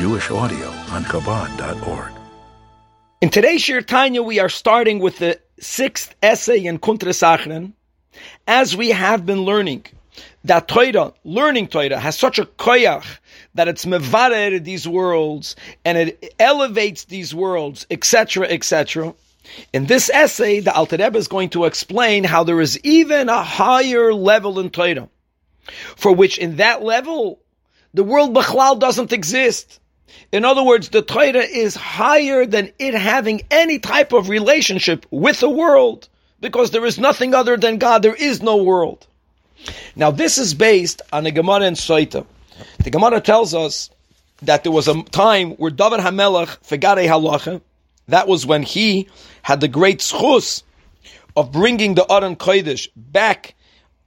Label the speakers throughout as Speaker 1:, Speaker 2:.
Speaker 1: Jewish audio on Chabad.org.
Speaker 2: In today's Shiur Tanya, we are starting with the sixth essay in Kuntres Acharon, as we have been learning that Torah, learning Torah, has such a koyach that it's mevarer these worlds and it elevates these worlds, etc., etc. In this essay, the Alter Rebbe is going to explain how there is even a higher level in Torah, for which in that level, the world Bechlal doesn't exist. In other words, the Torah is higher than it having any type of relationship with the world, because there is nothing other than God. There is no world. Now, this is based on the Gemara in Soita. The Gemara tells us that there was a time where David Hamelech forgot a halacha. That was when he had the great schus of bringing the Aron Kodesh back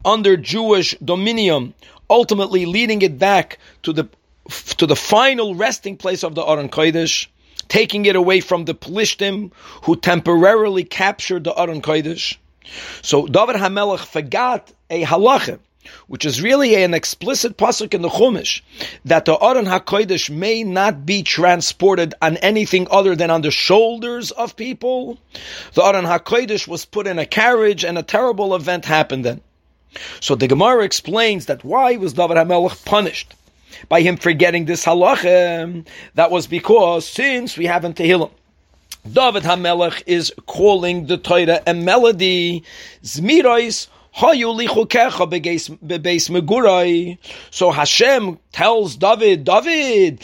Speaker 2: under Jewish dominion, ultimately leading it back to the to the final resting place of the Aron Kodesh, taking it away from the Plishtim who temporarily captured the Aron Kodesh. So David Hamelech forgot a halacha, which is really an explicit pasuk in the Chumash, that the Aron HaKodesh may not be transported on anything other than on the shoulders of people. The Aron HaKodesh was put in a carriage and a terrible event happened then. So the Gemara explains that why was David HaMelech punished? By him forgetting this halacha, that was because since we haven't Tehillim, David HaMelech is calling the Torah a melody, Zmirois so Hashem tells David, David,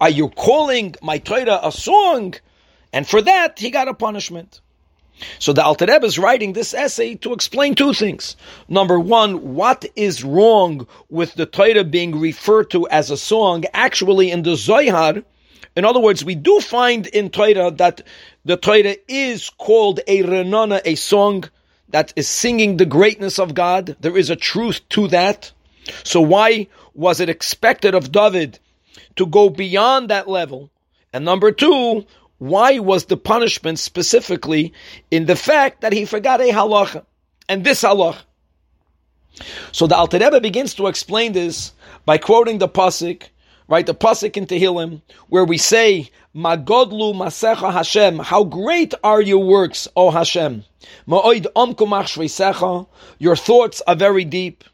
Speaker 2: are you calling my Torah a song? And for that, he got a punishment. So the Alter Rebbe is writing this essay to explain two things. Number one, what is wrong with the Torah being referred to as a song? Actually, in the Zohar, in other words, we do find in Torah that the Torah is called a renana, a song that is singing the greatness of God. There is a truth to that. So why was it expected of David to go beyond that level? And number two, why was the punishment specifically in the fact that he forgot a halacha? And this halacha. So the Alter Rebbe begins to explain this by quoting the pasuk, right? The pasuk in Tehillim, where we say, "Magodlu masecha Hashem." How great are your works, O Hashem! Omkumach Your thoughts are very deep.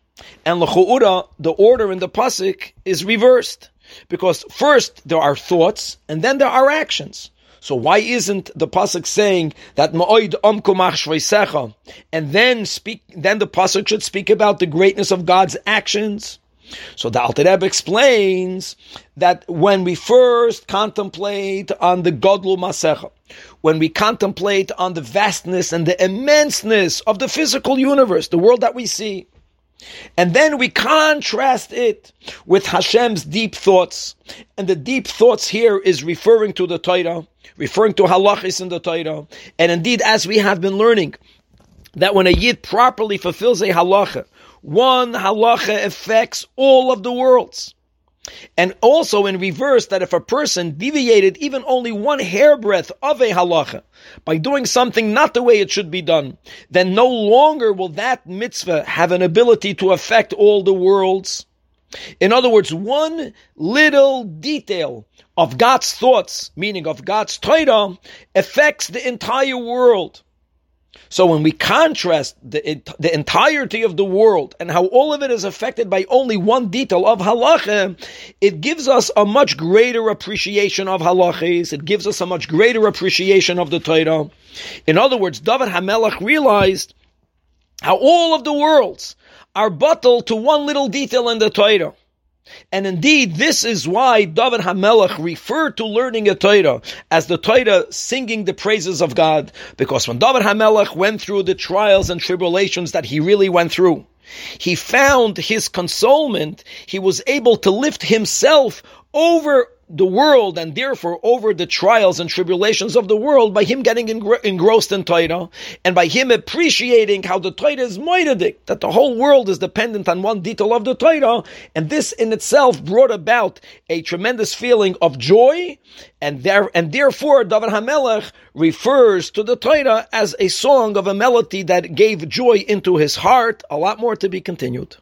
Speaker 2: And l'chu'ura, the order in the pasuk is reversed because first there are thoughts and then there are actions. So why isn't the pasuk saying that ma'oid omkumach shveisecha and then speak? Then the pasuk should speak about the greatness of God's actions. So the Alter explains that when we first contemplate on the Godlu Masecha, when we contemplate on the vastness and the immenseness of the physical universe, the world that we see, and then we contrast it with Hashem's deep thoughts. And the deep thoughts here is referring to the Torah, referring to halachis in the Torah. And indeed, as we have been learning, that when a yid properly fulfills a halacha, one halacha affects all of the worlds. And also in reverse, that if a person deviated even only one hairbreadth of a halacha by doing something not the way it should be done, then no longer will that mitzvah have an ability to affect all the worlds. In other words, one little detail of God's thoughts, meaning of God's Torah, affects the entire world. So when we contrast the, the entirety of the world and how all of it is affected by only one detail of halacha, it gives us a much greater appreciation of halachas. It gives us a much greater appreciation of the Torah. In other words, David Hamelech realized how all of the worlds are bottled to one little detail in the Torah. And indeed, this is why David Hamelech referred to learning a Torah as the Torah singing the praises of God. Because when David Hamelech went through the trials and tribulations that he really went through, he found his consolement. He was able to lift himself over the world and therefore over the trials and tribulations of the world by him getting engrossed in Torah and by him appreciating how the Torah is moedadik, that the whole world is dependent on one detail of the Torah, and this in itself brought about a tremendous feeling of joy, and there and therefore David Hamelech refers to the Torah as a song of a melody that gave joy into his heart. A lot more to be continued.